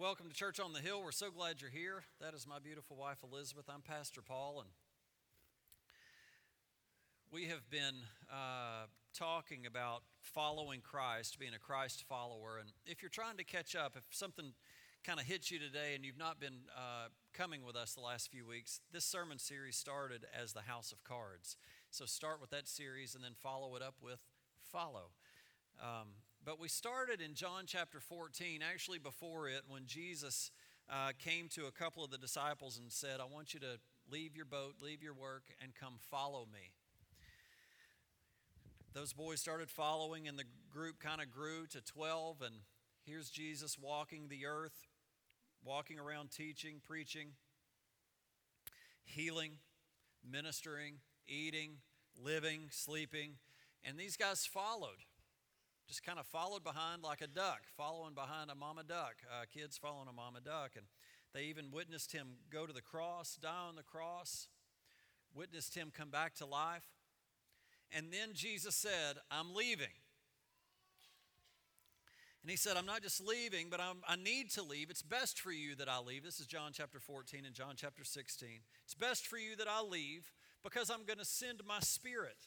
welcome to Church on the Hill. We're so glad you're here. That is my beautiful wife, Elizabeth. I'm Pastor Paul, and we have been uh, talking about following Christ, being a Christ follower. And if you're trying to catch up, if something kind of hits you today and you've not been uh, coming with us the last few weeks, this sermon series started as the House of Cards. So start with that series and then follow it up with Follow. Um, but we started in John chapter 14, actually before it, when Jesus uh, came to a couple of the disciples and said, I want you to leave your boat, leave your work, and come follow me. Those boys started following, and the group kind of grew to 12. And here's Jesus walking the earth, walking around teaching, preaching, healing, ministering, eating, living, sleeping. And these guys followed just kind of followed behind like a duck, following behind a mama duck, uh, kids following a mama duck. And they even witnessed him go to the cross, die on the cross, witnessed him come back to life. And then Jesus said, I'm leaving. And he said, I'm not just leaving, but I'm, i need to leave. It's best for you that I leave. This is John chapter 14 and John chapter 16. It's best for you that I leave because I'm going to send my spirit.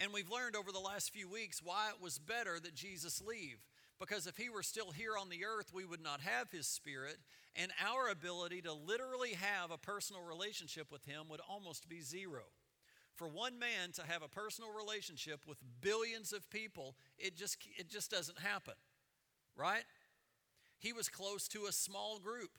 And we've learned over the last few weeks why it was better that Jesus leave. Because if he were still here on the earth, we would not have his spirit, and our ability to literally have a personal relationship with him would almost be zero. For one man to have a personal relationship with billions of people, it just, it just doesn't happen, right? He was close to a small group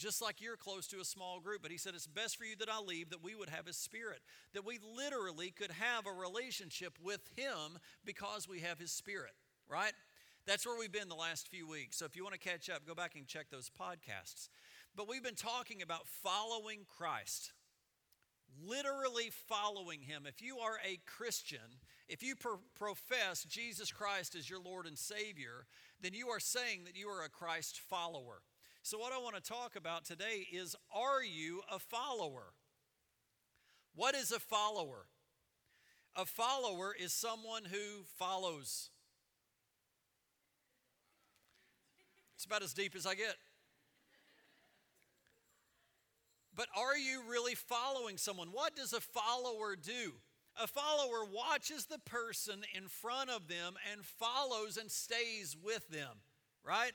just like you're close to a small group. But he said, It's best for you that I leave, that we would have his spirit, that we literally could have a relationship with him because we have his spirit, right? That's where we've been the last few weeks. So if you want to catch up, go back and check those podcasts. But we've been talking about following Christ, literally following him. If you are a Christian, if you pro- profess Jesus Christ as your Lord and Savior, then you are saying that you are a Christ follower. So, what I want to talk about today is are you a follower? What is a follower? A follower is someone who follows. It's about as deep as I get. But are you really following someone? What does a follower do? A follower watches the person in front of them and follows and stays with them, right?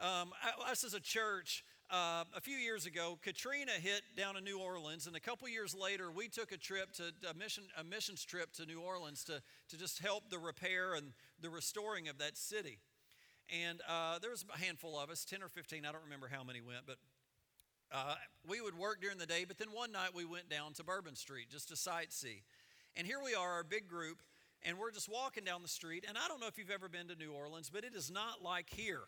Um, us as a church, uh, a few years ago, Katrina hit down in New Orleans, and a couple years later, we took a trip to a mission, a missions trip to New Orleans to, to just help the repair and the restoring of that city. And uh, there was a handful of us, 10 or 15, I don't remember how many went, but uh, we would work during the day. But then one night we went down to Bourbon Street just to sightsee. And here we are, our big group, and we're just walking down the street. And I don't know if you've ever been to New Orleans, but it is not like here.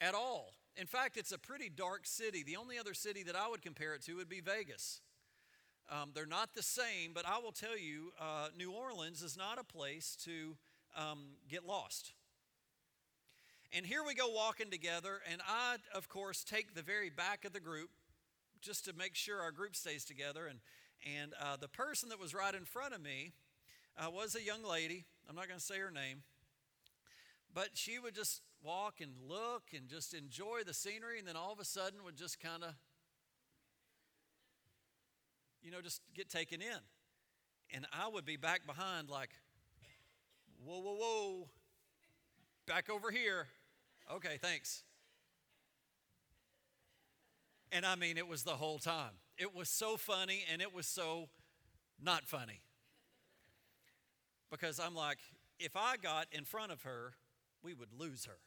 At all. In fact, it's a pretty dark city. The only other city that I would compare it to would be Vegas. Um, they're not the same, but I will tell you, uh, New Orleans is not a place to um, get lost. And here we go walking together, and I, of course, take the very back of the group just to make sure our group stays together. And, and uh, the person that was right in front of me uh, was a young lady. I'm not going to say her name. But she would just walk and look and just enjoy the scenery, and then all of a sudden would just kind of, you know, just get taken in. And I would be back behind, like, whoa, whoa, whoa, back over here. Okay, thanks. And I mean, it was the whole time. It was so funny and it was so not funny. Because I'm like, if I got in front of her, we would lose her.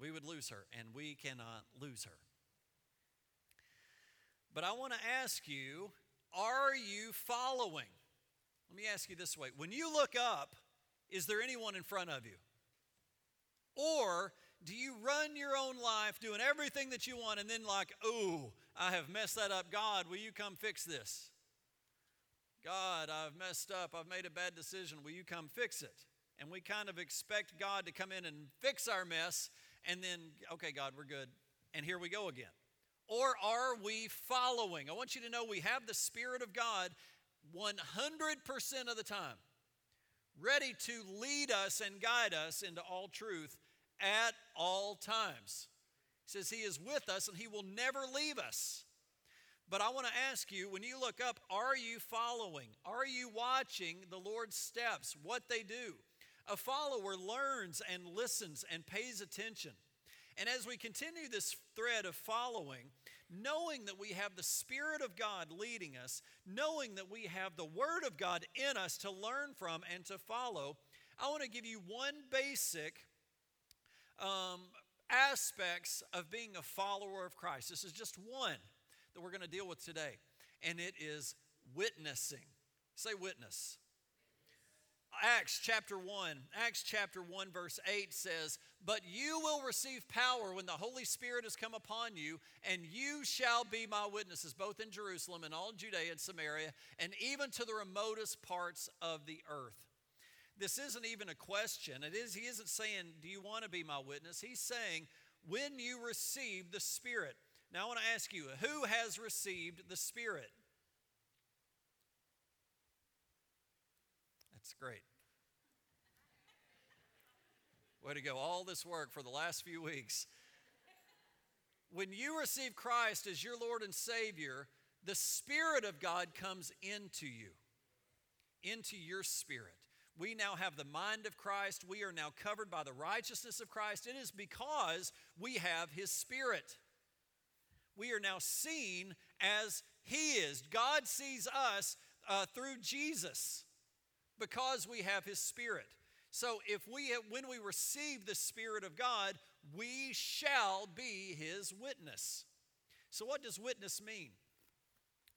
We would lose her, and we cannot lose her. But I want to ask you are you following? Let me ask you this way when you look up, is there anyone in front of you? Or do you run your own life doing everything that you want and then, like, oh, I have messed that up. God, will you come fix this? God, I've messed up. I've made a bad decision. Will you come fix it? And we kind of expect God to come in and fix our mess and then, okay, God, we're good. And here we go again. Or are we following? I want you to know we have the Spirit of God 100% of the time. ready to lead us and guide us into all truth at all times. He says He is with us and He will never leave us. But I want to ask you when you look up, are you following? Are you watching the Lord's steps, what they do? A follower learns and listens and pays attention. And as we continue this thread of following, knowing that we have the Spirit of God leading us, knowing that we have the Word of God in us to learn from and to follow, I want to give you one basic um, aspects of being a follower of Christ. This is just one that we're going to deal with today, and it is witnessing. Say witness. Acts chapter 1, Acts chapter 1, verse 8 says, But you will receive power when the Holy Spirit has come upon you, and you shall be my witnesses, both in Jerusalem and all Judea and Samaria, and even to the remotest parts of the earth. This isn't even a question. It is, he isn't saying, Do you want to be my witness? He's saying, When you receive the Spirit. Now, I want to ask you who has received the Spirit? That's great. Way to go. All this work for the last few weeks. When you receive Christ as your Lord and Savior, the Spirit of God comes into you, into your spirit. We now have the mind of Christ. We are now covered by the righteousness of Christ. It is because we have His Spirit we are now seen as He is. God sees us uh, through Jesus because we have His Spirit. So if we when we receive the Spirit of God, we shall be His witness. So what does witness mean?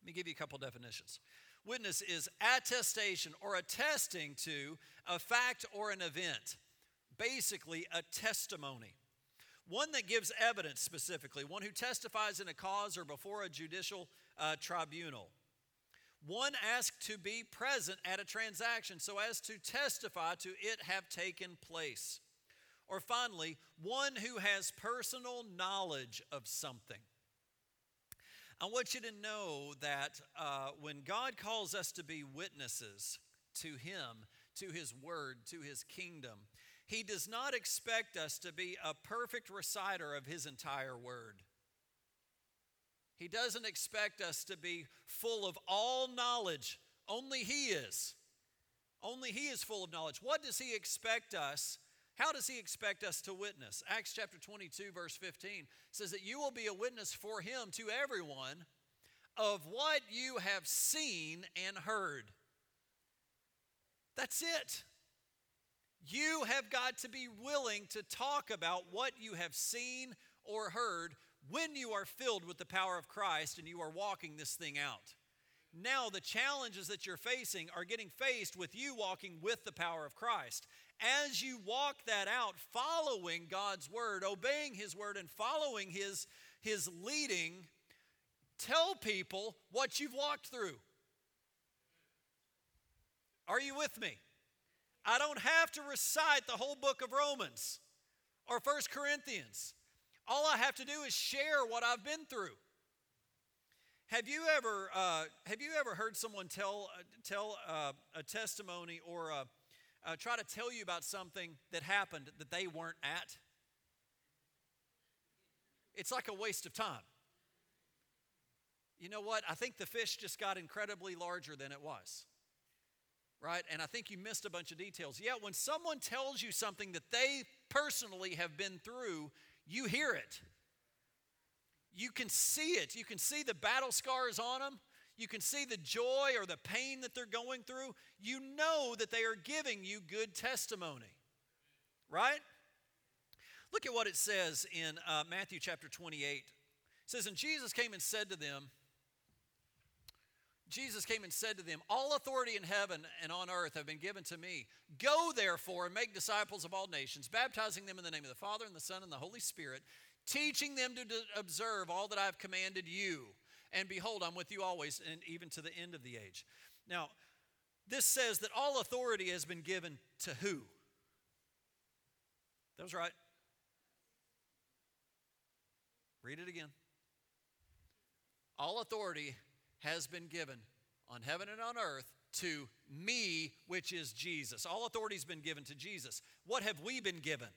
Let me give you a couple definitions. Witness is attestation or attesting to a fact or an event, basically a testimony one that gives evidence specifically, one who testifies in a cause or before a judicial uh, tribunal. One asked to be present at a transaction so as to testify to it have taken place. Or finally, one who has personal knowledge of something. I want you to know that uh, when God calls us to be witnesses to Him, to His Word, to His kingdom, he does not expect us to be a perfect reciter of His entire word. He doesn't expect us to be full of all knowledge. Only He is. Only He is full of knowledge. What does He expect us? How does He expect us to witness? Acts chapter 22, verse 15 says that you will be a witness for Him to everyone of what you have seen and heard. That's it. You have got to be willing to talk about what you have seen or heard when you are filled with the power of Christ and you are walking this thing out. Now, the challenges that you're facing are getting faced with you walking with the power of Christ. As you walk that out, following God's word, obeying His word, and following His, his leading, tell people what you've walked through. Are you with me? I don't have to recite the whole book of Romans or First Corinthians. All I have to do is share what I've been through. Have you ever, uh, have you ever heard someone tell, uh, tell uh, a testimony or uh, uh, try to tell you about something that happened that they weren't at? It's like a waste of time. You know what? I think the fish just got incredibly larger than it was right? And I think you missed a bunch of details. Yeah, when someone tells you something that they personally have been through, you hear it. You can see it. You can see the battle scars on them. You can see the joy or the pain that they're going through. You know that they are giving you good testimony, right? Look at what it says in uh, Matthew chapter 28. It says, And Jesus came and said to them, Jesus came and said to them, All authority in heaven and on earth have been given to me. Go therefore and make disciples of all nations, baptizing them in the name of the Father and the Son and the Holy Spirit, teaching them to observe all that I have commanded you. And behold, I'm with you always, and even to the end of the age. Now, this says that all authority has been given to who? That was right. Read it again. All authority has been given on heaven and on earth to me, which is Jesus. All authority has been given to Jesus. What have we been given?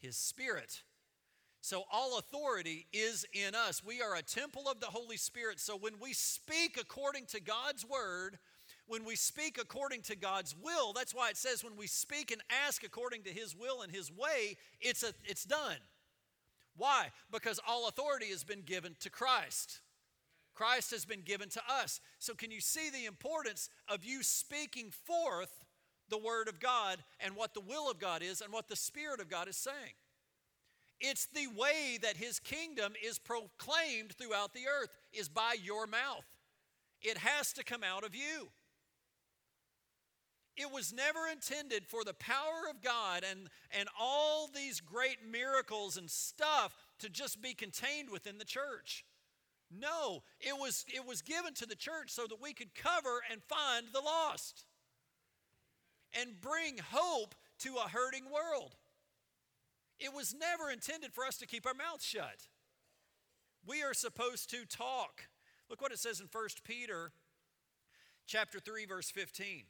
His Spirit. So all authority is in us. We are a temple of the Holy Spirit. So when we speak according to God's word, when we speak according to God's will, that's why it says when we speak and ask according to his will and his way, it's a, it's done. Why? Because all authority has been given to Christ. Christ has been given to us. So, can you see the importance of you speaking forth the Word of God and what the will of God is and what the Spirit of God is saying? It's the way that His kingdom is proclaimed throughout the earth, is by your mouth. It has to come out of you. It was never intended for the power of God and, and all these great miracles and stuff to just be contained within the church. No, it was, it was given to the church so that we could cover and find the lost and bring hope to a hurting world. It was never intended for us to keep our mouths shut. We are supposed to talk. Look what it says in 1 Peter chapter 3 verse 15.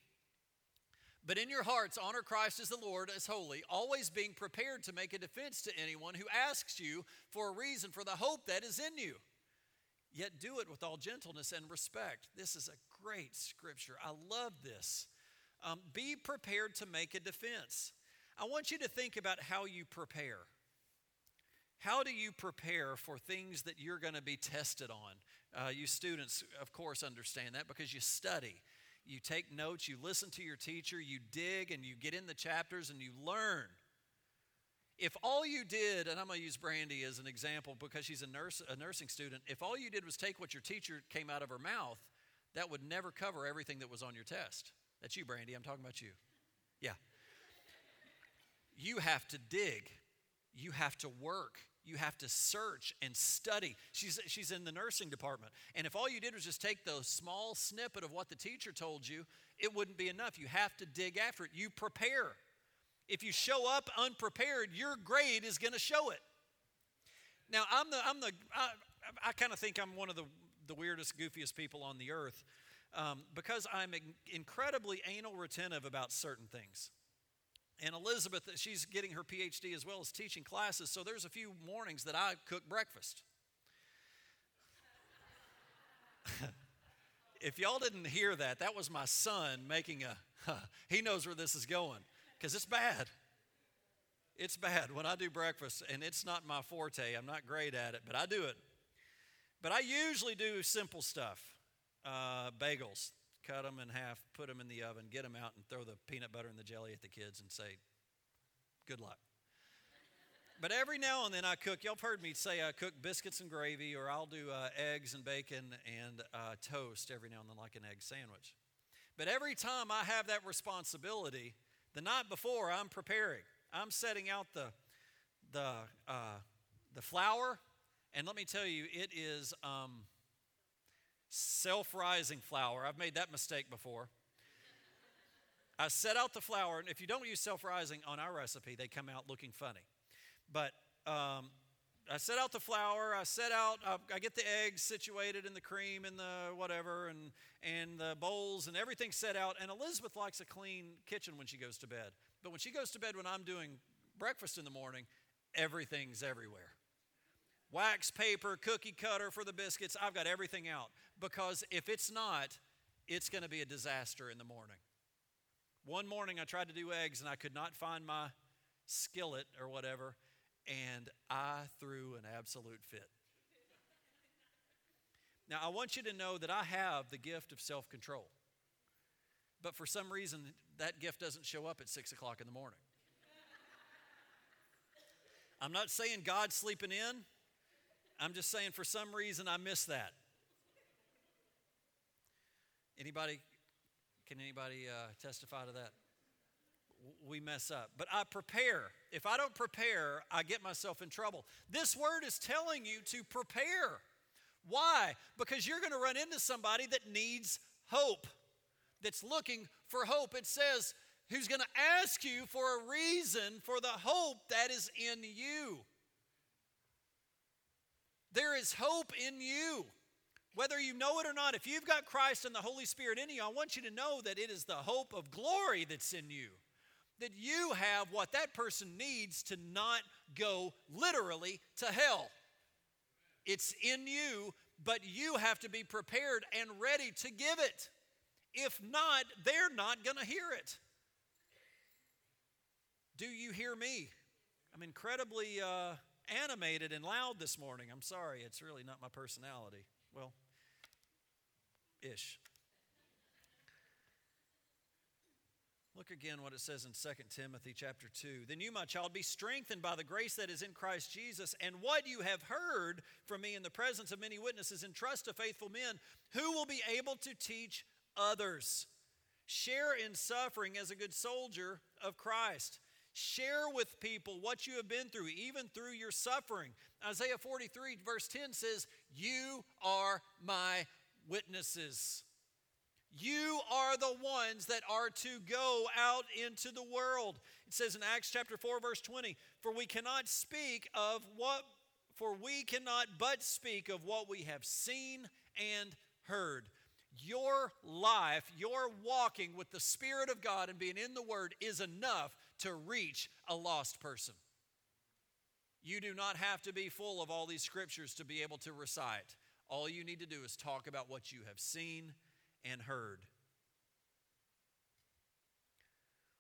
But in your hearts honor Christ as the Lord as holy, always being prepared to make a defense to anyone who asks you for a reason for the hope that is in you yet do it with all gentleness and respect. This is a great scripture. I love this. Um, be prepared to make a defense. I want you to think about how you prepare. How do you prepare for things that you're going to be tested on? Uh, you students, of course, understand that because you study. You take notes, you listen to your teacher, you dig, and you get in the chapters and you learn. If all you did, and I'm going to use Brandy as an example because she's a, nurse, a nursing student, if all you did was take what your teacher came out of her mouth, that would never cover everything that was on your test. That's you, Brandy. I'm talking about you. Yeah. You have to dig, you have to work. You have to search and study. She's, she's in the nursing department. And if all you did was just take the small snippet of what the teacher told you, it wouldn't be enough. You have to dig after it. You prepare. If you show up unprepared, your grade is going to show it. Now, I'm the, I'm the, I, I kind of think I'm one of the, the weirdest, goofiest people on the earth um, because I'm incredibly anal retentive about certain things. And Elizabeth, she's getting her PhD as well as teaching classes, so there's a few mornings that I cook breakfast. if y'all didn't hear that, that was my son making a, he knows where this is going because it's bad. It's bad when I do breakfast, and it's not my forte. I'm not great at it, but I do it. But I usually do simple stuff uh, bagels, cut them in half, put them in the oven, get them out, and throw the peanut butter and the jelly at the kids and say, good luck. But every now and then I cook. Y'all have heard me say I cook biscuits and gravy, or I'll do uh, eggs and bacon and uh, toast every now and then, like an egg sandwich. But every time I have that responsibility, the night before, I'm preparing. I'm setting out the, the, uh, the flour, and let me tell you, it is um, self rising flour. I've made that mistake before. I set out the flour, and if you don't use self rising on our recipe, they come out looking funny. But um, I set out the flour. I set out. Uh, I get the eggs situated in the cream and the whatever, and and the bowls and everything set out. And Elizabeth likes a clean kitchen when she goes to bed. But when she goes to bed, when I'm doing breakfast in the morning, everything's everywhere. Wax paper, cookie cutter for the biscuits. I've got everything out because if it's not, it's going to be a disaster in the morning. One morning I tried to do eggs and I could not find my skillet or whatever and I threw an absolute fit. Now, I want you to know that I have the gift of self control. But for some reason, that gift doesn't show up at 6 o'clock in the morning. I'm not saying God's sleeping in. I'm just saying for some reason I miss that. Anybody, can anybody uh, testify to that? We mess up. But I prepare. If I don't prepare, I get myself in trouble. This word is telling you to prepare. Why? Because you're going to run into somebody that needs hope, that's looking for hope. It says, who's going to ask you for a reason for the hope that is in you. There is hope in you. Whether you know it or not, if you've got Christ and the Holy Spirit in you, I want you to know that it is the hope of glory that's in you. That you have what that person needs to not go literally to hell. It's in you, but you have to be prepared and ready to give it. If not, they're not going to hear it. Do you hear me? I'm incredibly uh, animated and loud this morning. I'm sorry, it's really not my personality. Well, ish. Look again what it says in 2 Timothy chapter 2. Then you, my child, be strengthened by the grace that is in Christ Jesus, and what you have heard from me in the presence of many witnesses, entrust to faithful men who will be able to teach others. Share in suffering as a good soldier of Christ. Share with people what you have been through, even through your suffering. Isaiah 43, verse 10 says, You are my witnesses. You are the ones that are to go out into the world. It says in Acts chapter 4, verse 20, For we cannot speak of what, for we cannot but speak of what we have seen and heard. Your life, your walking with the Spirit of God and being in the Word is enough to reach a lost person. You do not have to be full of all these scriptures to be able to recite. All you need to do is talk about what you have seen and heard.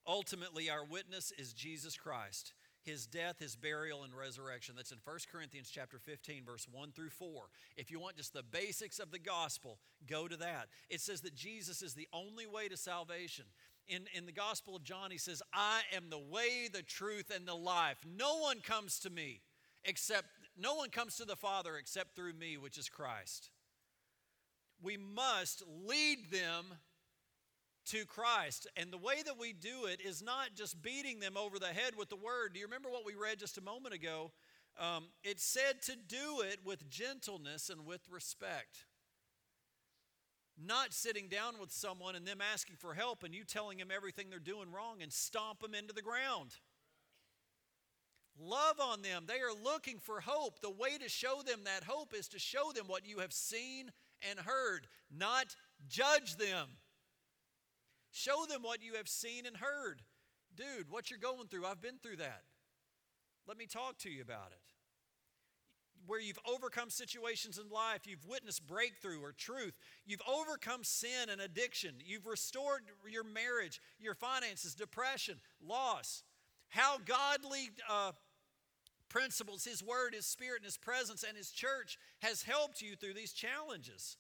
Ultimately, our witness is Jesus Christ his death, his burial, and resurrection. That's in 1 Corinthians chapter 15, verse 1 through 4. If you want just the basics of the gospel, go to that. It says that Jesus is the only way to salvation. In, in the Gospel of John, he says, I am the way, the truth, and the life. No one comes to me except, no one comes to the Father except through me, which is Christ. We must lead them to Christ. And the way that we do it is not just beating them over the head with the word. Do you remember what we read just a moment ago? Um, it said to do it with gentleness and with respect. Not sitting down with someone and them asking for help and you telling them everything they're doing wrong and stomp them into the ground. Love on them. They are looking for hope. The way to show them that hope is to show them what you have seen and heard, not judge them. Show them what you have seen and heard. Dude, what you're going through, I've been through that. Let me talk to you about it. Where you've overcome situations in life, you've witnessed breakthrough or truth, you've overcome sin and addiction, you've restored your marriage, your finances, depression, loss. How godly uh, principles, His Word, His Spirit, and His presence, and His church has helped you through these challenges.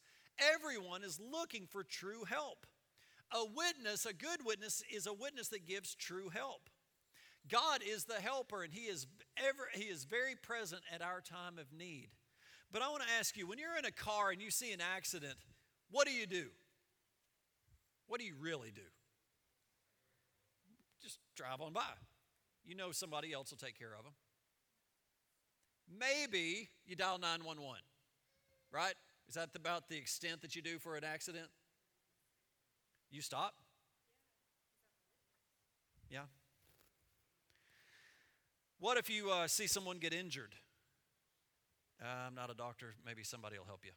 Everyone is looking for true help. A witness, a good witness, is a witness that gives true help. God is the helper, and He is ever He is very present at our time of need. But I want to ask you, when you're in a car and you see an accident, what do you do? What do you really do? Just drive on by. You know somebody else will take care of them. Maybe you dial 911, right? Is that about the extent that you do for an accident? You stop? Yeah. What if you uh, see someone get injured? Uh, I'm not a doctor. Maybe somebody will help you.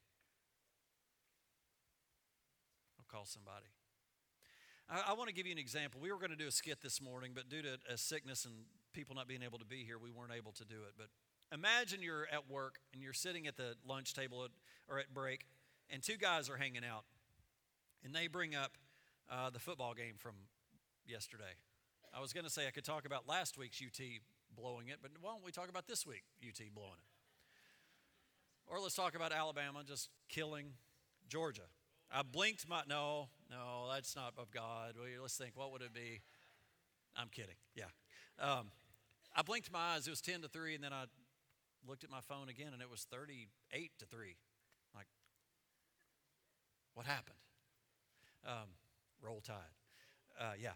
I'll call somebody. I, I want to give you an example. We were going to do a skit this morning, but due to a sickness and people not being able to be here, we weren't able to do it. But imagine you're at work and you're sitting at the lunch table at, or at break, and two guys are hanging out, and they bring up uh, the football game from yesterday. I was going to say I could talk about last week's UT blowing it, but why don't we talk about this week UT blowing it? Or let's talk about Alabama just killing Georgia. I blinked my no, no, that's not of God. Let's think, what would it be? I'm kidding. Yeah, um, I blinked my eyes. It was ten to three, and then I looked at my phone again, and it was thirty-eight to three. Like, what happened? Um, Roll Tide. Uh, yeah.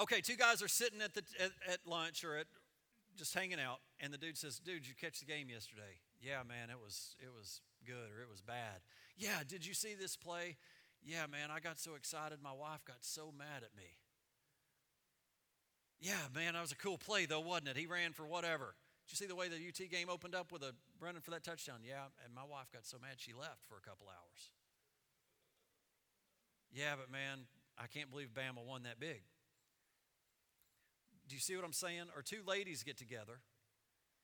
Okay, two guys are sitting at, the, at, at lunch or at just hanging out, and the dude says, "Dude, you catch the game yesterday?" Yeah, man, it was it was good or it was bad. Yeah, did you see this play? Yeah, man, I got so excited. My wife got so mad at me. Yeah, man, that was a cool play though, wasn't it? He ran for whatever. Did you see the way the UT game opened up with a running for that touchdown? Yeah, and my wife got so mad she left for a couple hours. Yeah, but man, I can't believe Bama won that big. Do you see what I'm saying? Or two ladies get together,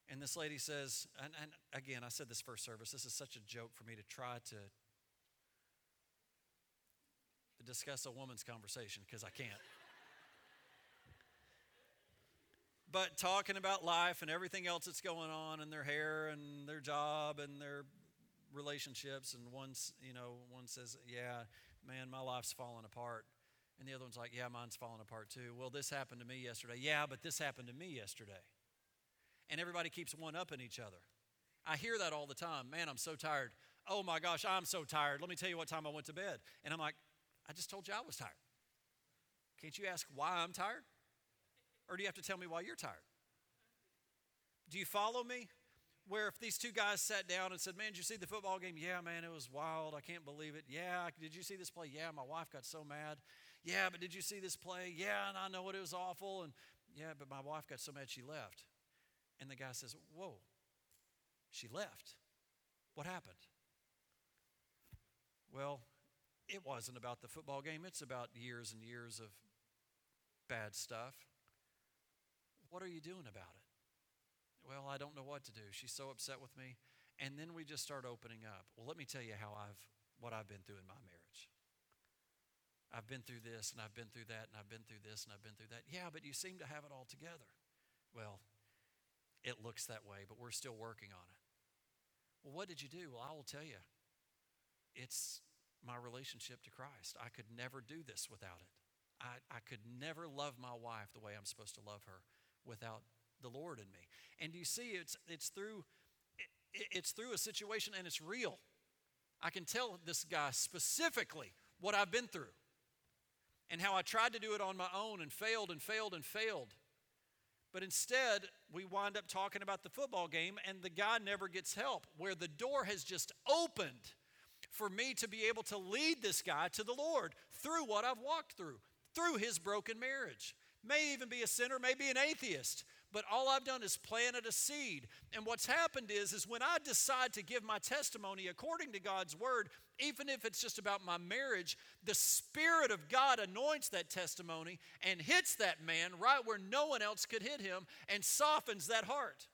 and this lady says, and, and again, I said this first service, this is such a joke for me to try to discuss a woman's conversation because I can't. But talking about life and everything else that's going on and their hair and their job and their relationships and one's you know one says yeah man my life's falling apart. And the other one's like yeah mine's falling apart too. Well this happened to me yesterday. Yeah but this happened to me yesterday. And everybody keeps one up in each other. I hear that all the time. Man i'm so tired. Oh my gosh i'm so tired. Let me tell you what time i went to bed. And i'm like i just told you i was tired. Can't you ask why i'm tired or do you have to tell me why you're tired? Do you follow me? Where if these two guys sat down and said, Man, did you see the football game? Yeah, man, it was wild. I can't believe it. Yeah, did you see this play? Yeah, my wife got so mad. Yeah, but did you see this play? Yeah, and I know it was awful. And yeah, but my wife got so mad she left. And the guy says, Whoa, she left. What happened? Well, it wasn't about the football game, it's about years and years of bad stuff. What are you doing about it? Well, I don't know what to do. She's so upset with me. And then we just start opening up. Well, let me tell you how I've what I've been through in my marriage. I've been through this and I've been through that and I've been through this and I've been through that. Yeah, but you seem to have it all together. Well, it looks that way, but we're still working on it. Well, what did you do? Well, I will tell you. It's my relationship to Christ. I could never do this without it. I, I could never love my wife the way I'm supposed to love her without the Lord in me. And you see, it's, it's, through, it, it's through a situation and it's real. I can tell this guy specifically what I've been through and how I tried to do it on my own and failed and failed and failed. But instead, we wind up talking about the football game, and the guy never gets help, where the door has just opened for me to be able to lead this guy to the Lord through what I've walked through, through his broken marriage may even be a sinner, may be an atheist, but all I've done is planted a seed. And what's happened is, is when I decide to give my testimony according to God's word, even if it's just about my marriage, the Spirit of God anoints that testimony and hits that man right where no one else could hit him and softens that heart.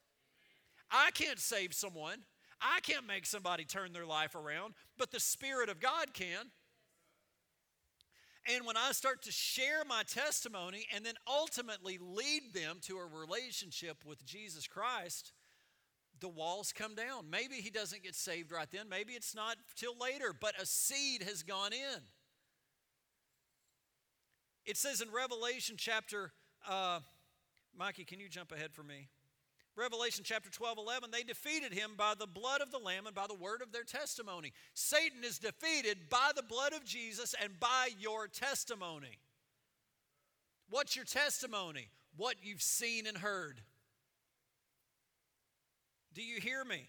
I can't save someone. I can't make somebody turn their life around, but the Spirit of God can. And when I start to share my testimony and then ultimately lead them to a relationship with Jesus Christ, the walls come down. Maybe he doesn't get saved right then. Maybe it's not till later, but a seed has gone in. It says in Revelation chapter, uh, Mikey, can you jump ahead for me? Revelation chapter 12, 11, they defeated him by the blood of the Lamb and by the word of their testimony. Satan is defeated by the blood of Jesus and by your testimony. What's your testimony? What you've seen and heard. Do you hear me?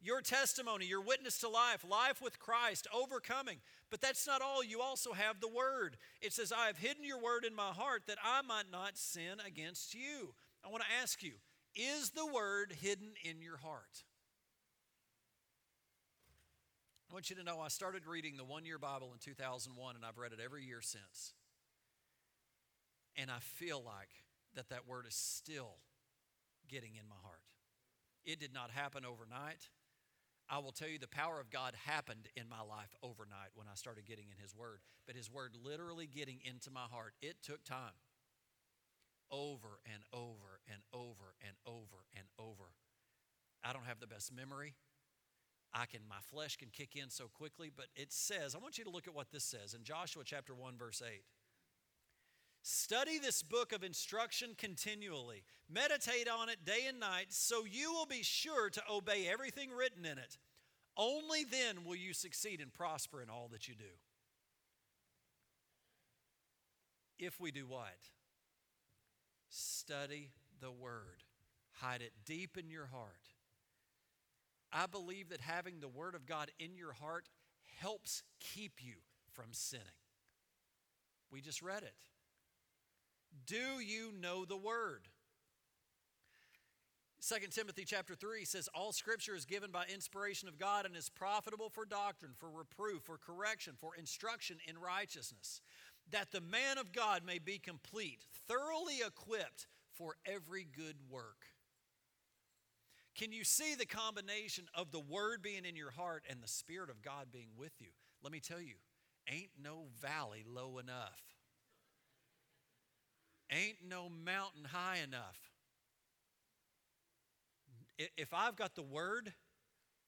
Your testimony, your witness to life, life with Christ, overcoming. But that's not all. You also have the word. It says, I have hidden your word in my heart that I might not sin against you. I want to ask you, is the word hidden in your heart? I want you to know I started reading the one year Bible in 2001 and I've read it every year since. And I feel like that that word is still getting in my heart. It did not happen overnight. I will tell you the power of God happened in my life overnight when I started getting in His Word. But His Word literally getting into my heart, it took time over and over and over and over and over. I don't have the best memory. I can my flesh can kick in so quickly, but it says, I want you to look at what this says in Joshua chapter 1 verse 8. Study this book of instruction continually. Meditate on it day and night so you will be sure to obey everything written in it. Only then will you succeed and prosper in all that you do. If we do what? Study the Word, hide it deep in your heart. I believe that having the Word of God in your heart helps keep you from sinning. We just read it. Do you know the Word? 2 Timothy chapter 3 says, All scripture is given by inspiration of God and is profitable for doctrine, for reproof, for correction, for instruction in righteousness, that the man of God may be complete, thoroughly equipped for every good work. Can you see the combination of the word being in your heart and the Spirit of God being with you? Let me tell you, ain't no valley low enough, ain't no mountain high enough. If I've got the word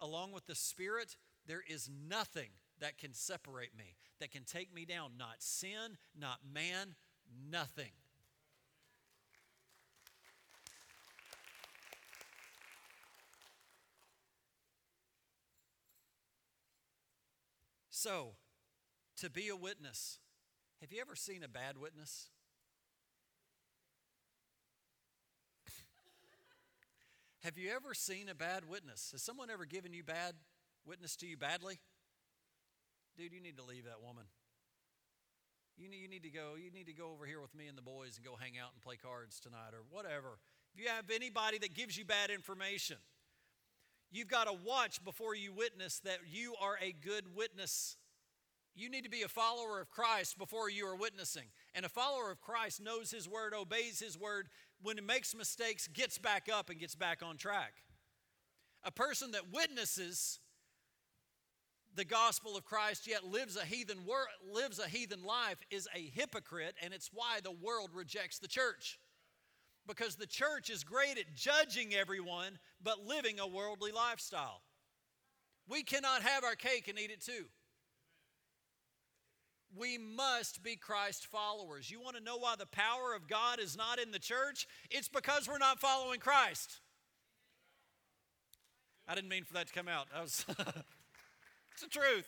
along with the Spirit, there is nothing that can separate me, that can take me down. Not sin, not man, nothing. So, to be a witness, have you ever seen a bad witness? have you ever seen a bad witness? Has someone ever given you bad witness to you badly? Dude, you need to leave that woman. You need, you need to go, you need to go over here with me and the boys and go hang out and play cards tonight or whatever. If you have anybody that gives you bad information, You've got to watch before you witness that you are a good witness. You need to be a follower of Christ before you are witnessing. And a follower of Christ knows his word, obeys his word, when he makes mistakes, gets back up and gets back on track. A person that witnesses the gospel of Christ yet lives a heathen wor- lives a heathen life is a hypocrite and it's why the world rejects the church because the church is great at judging everyone but living a worldly lifestyle. We cannot have our cake and eat it too. We must be Christ followers. You want to know why the power of God is not in the church? It's because we're not following Christ. I didn't mean for that to come out. That was it's the truth.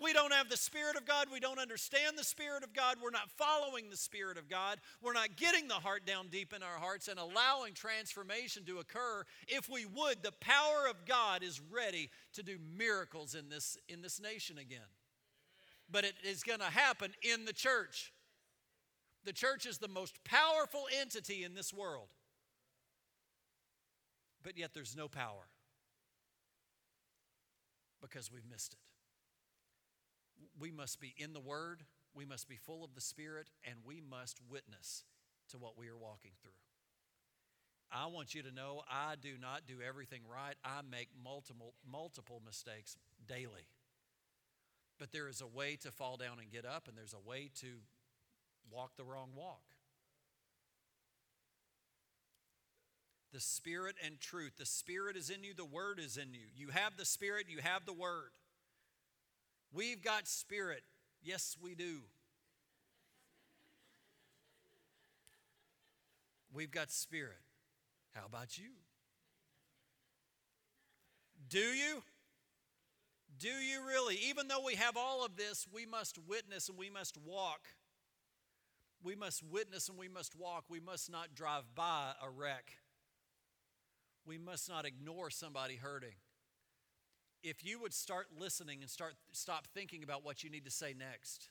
We don't have the Spirit of God. We don't understand the Spirit of God. We're not following the Spirit of God. We're not getting the heart down deep in our hearts and allowing transformation to occur. If we would, the power of God is ready to do miracles in this, in this nation again. But it is going to happen in the church. The church is the most powerful entity in this world. But yet there's no power because we've missed it we must be in the Word, we must be full of the Spirit, and we must witness to what we are walking through. I want you to know I do not do everything right. I make multiple, multiple mistakes daily. But there is a way to fall down and get up, and there's a way to walk the wrong walk. The Spirit and truth. The Spirit is in you, the Word is in you. You have the Spirit, you have the Word. We've got spirit. Yes, we do. We've got spirit. How about you? Do you? Do you really? Even though we have all of this, we must witness and we must walk. We must witness and we must walk. We must not drive by a wreck. We must not ignore somebody hurting. If you would start listening and start stop thinking about what you need to say next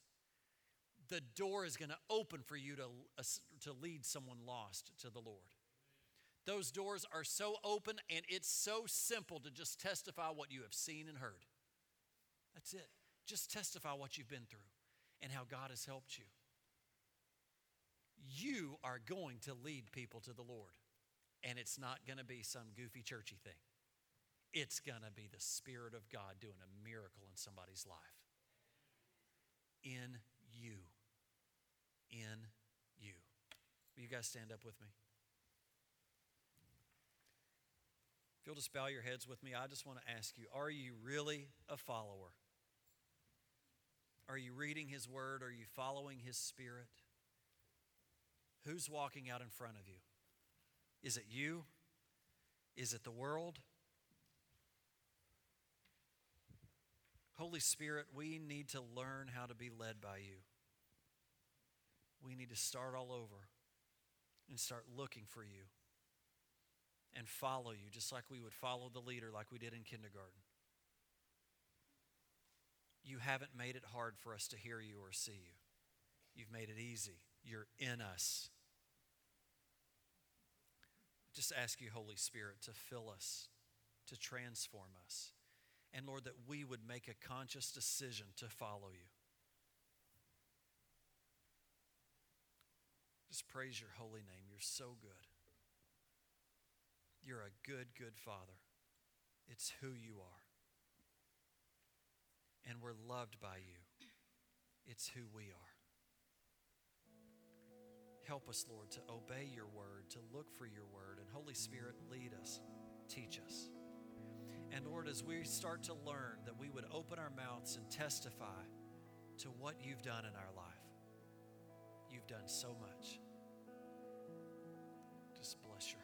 the door is going to open for you to, uh, to lead someone lost to the lord. Those doors are so open and it's so simple to just testify what you have seen and heard. That's it. Just testify what you've been through and how god has helped you. You are going to lead people to the lord and it's not going to be some goofy churchy thing it's going to be the Spirit of God doing a miracle in somebody's life. In you. In you. Will you guys stand up with me? If you'll just bow your heads with me, I just want to ask you are you really a follower? Are you reading His Word? Are you following His Spirit? Who's walking out in front of you? Is it you? Is it the world? Holy Spirit, we need to learn how to be led by you. We need to start all over and start looking for you and follow you just like we would follow the leader, like we did in kindergarten. You haven't made it hard for us to hear you or see you. You've made it easy. You're in us. Just ask you, Holy Spirit, to fill us, to transform us. And Lord, that we would make a conscious decision to follow you. Just praise your holy name. You're so good. You're a good, good Father. It's who you are. And we're loved by you. It's who we are. Help us, Lord, to obey your word, to look for your word. And Holy Spirit, lead us, teach us. And Lord, as we start to learn, that we would open our mouths and testify to what you've done in our life. You've done so much. Just bless your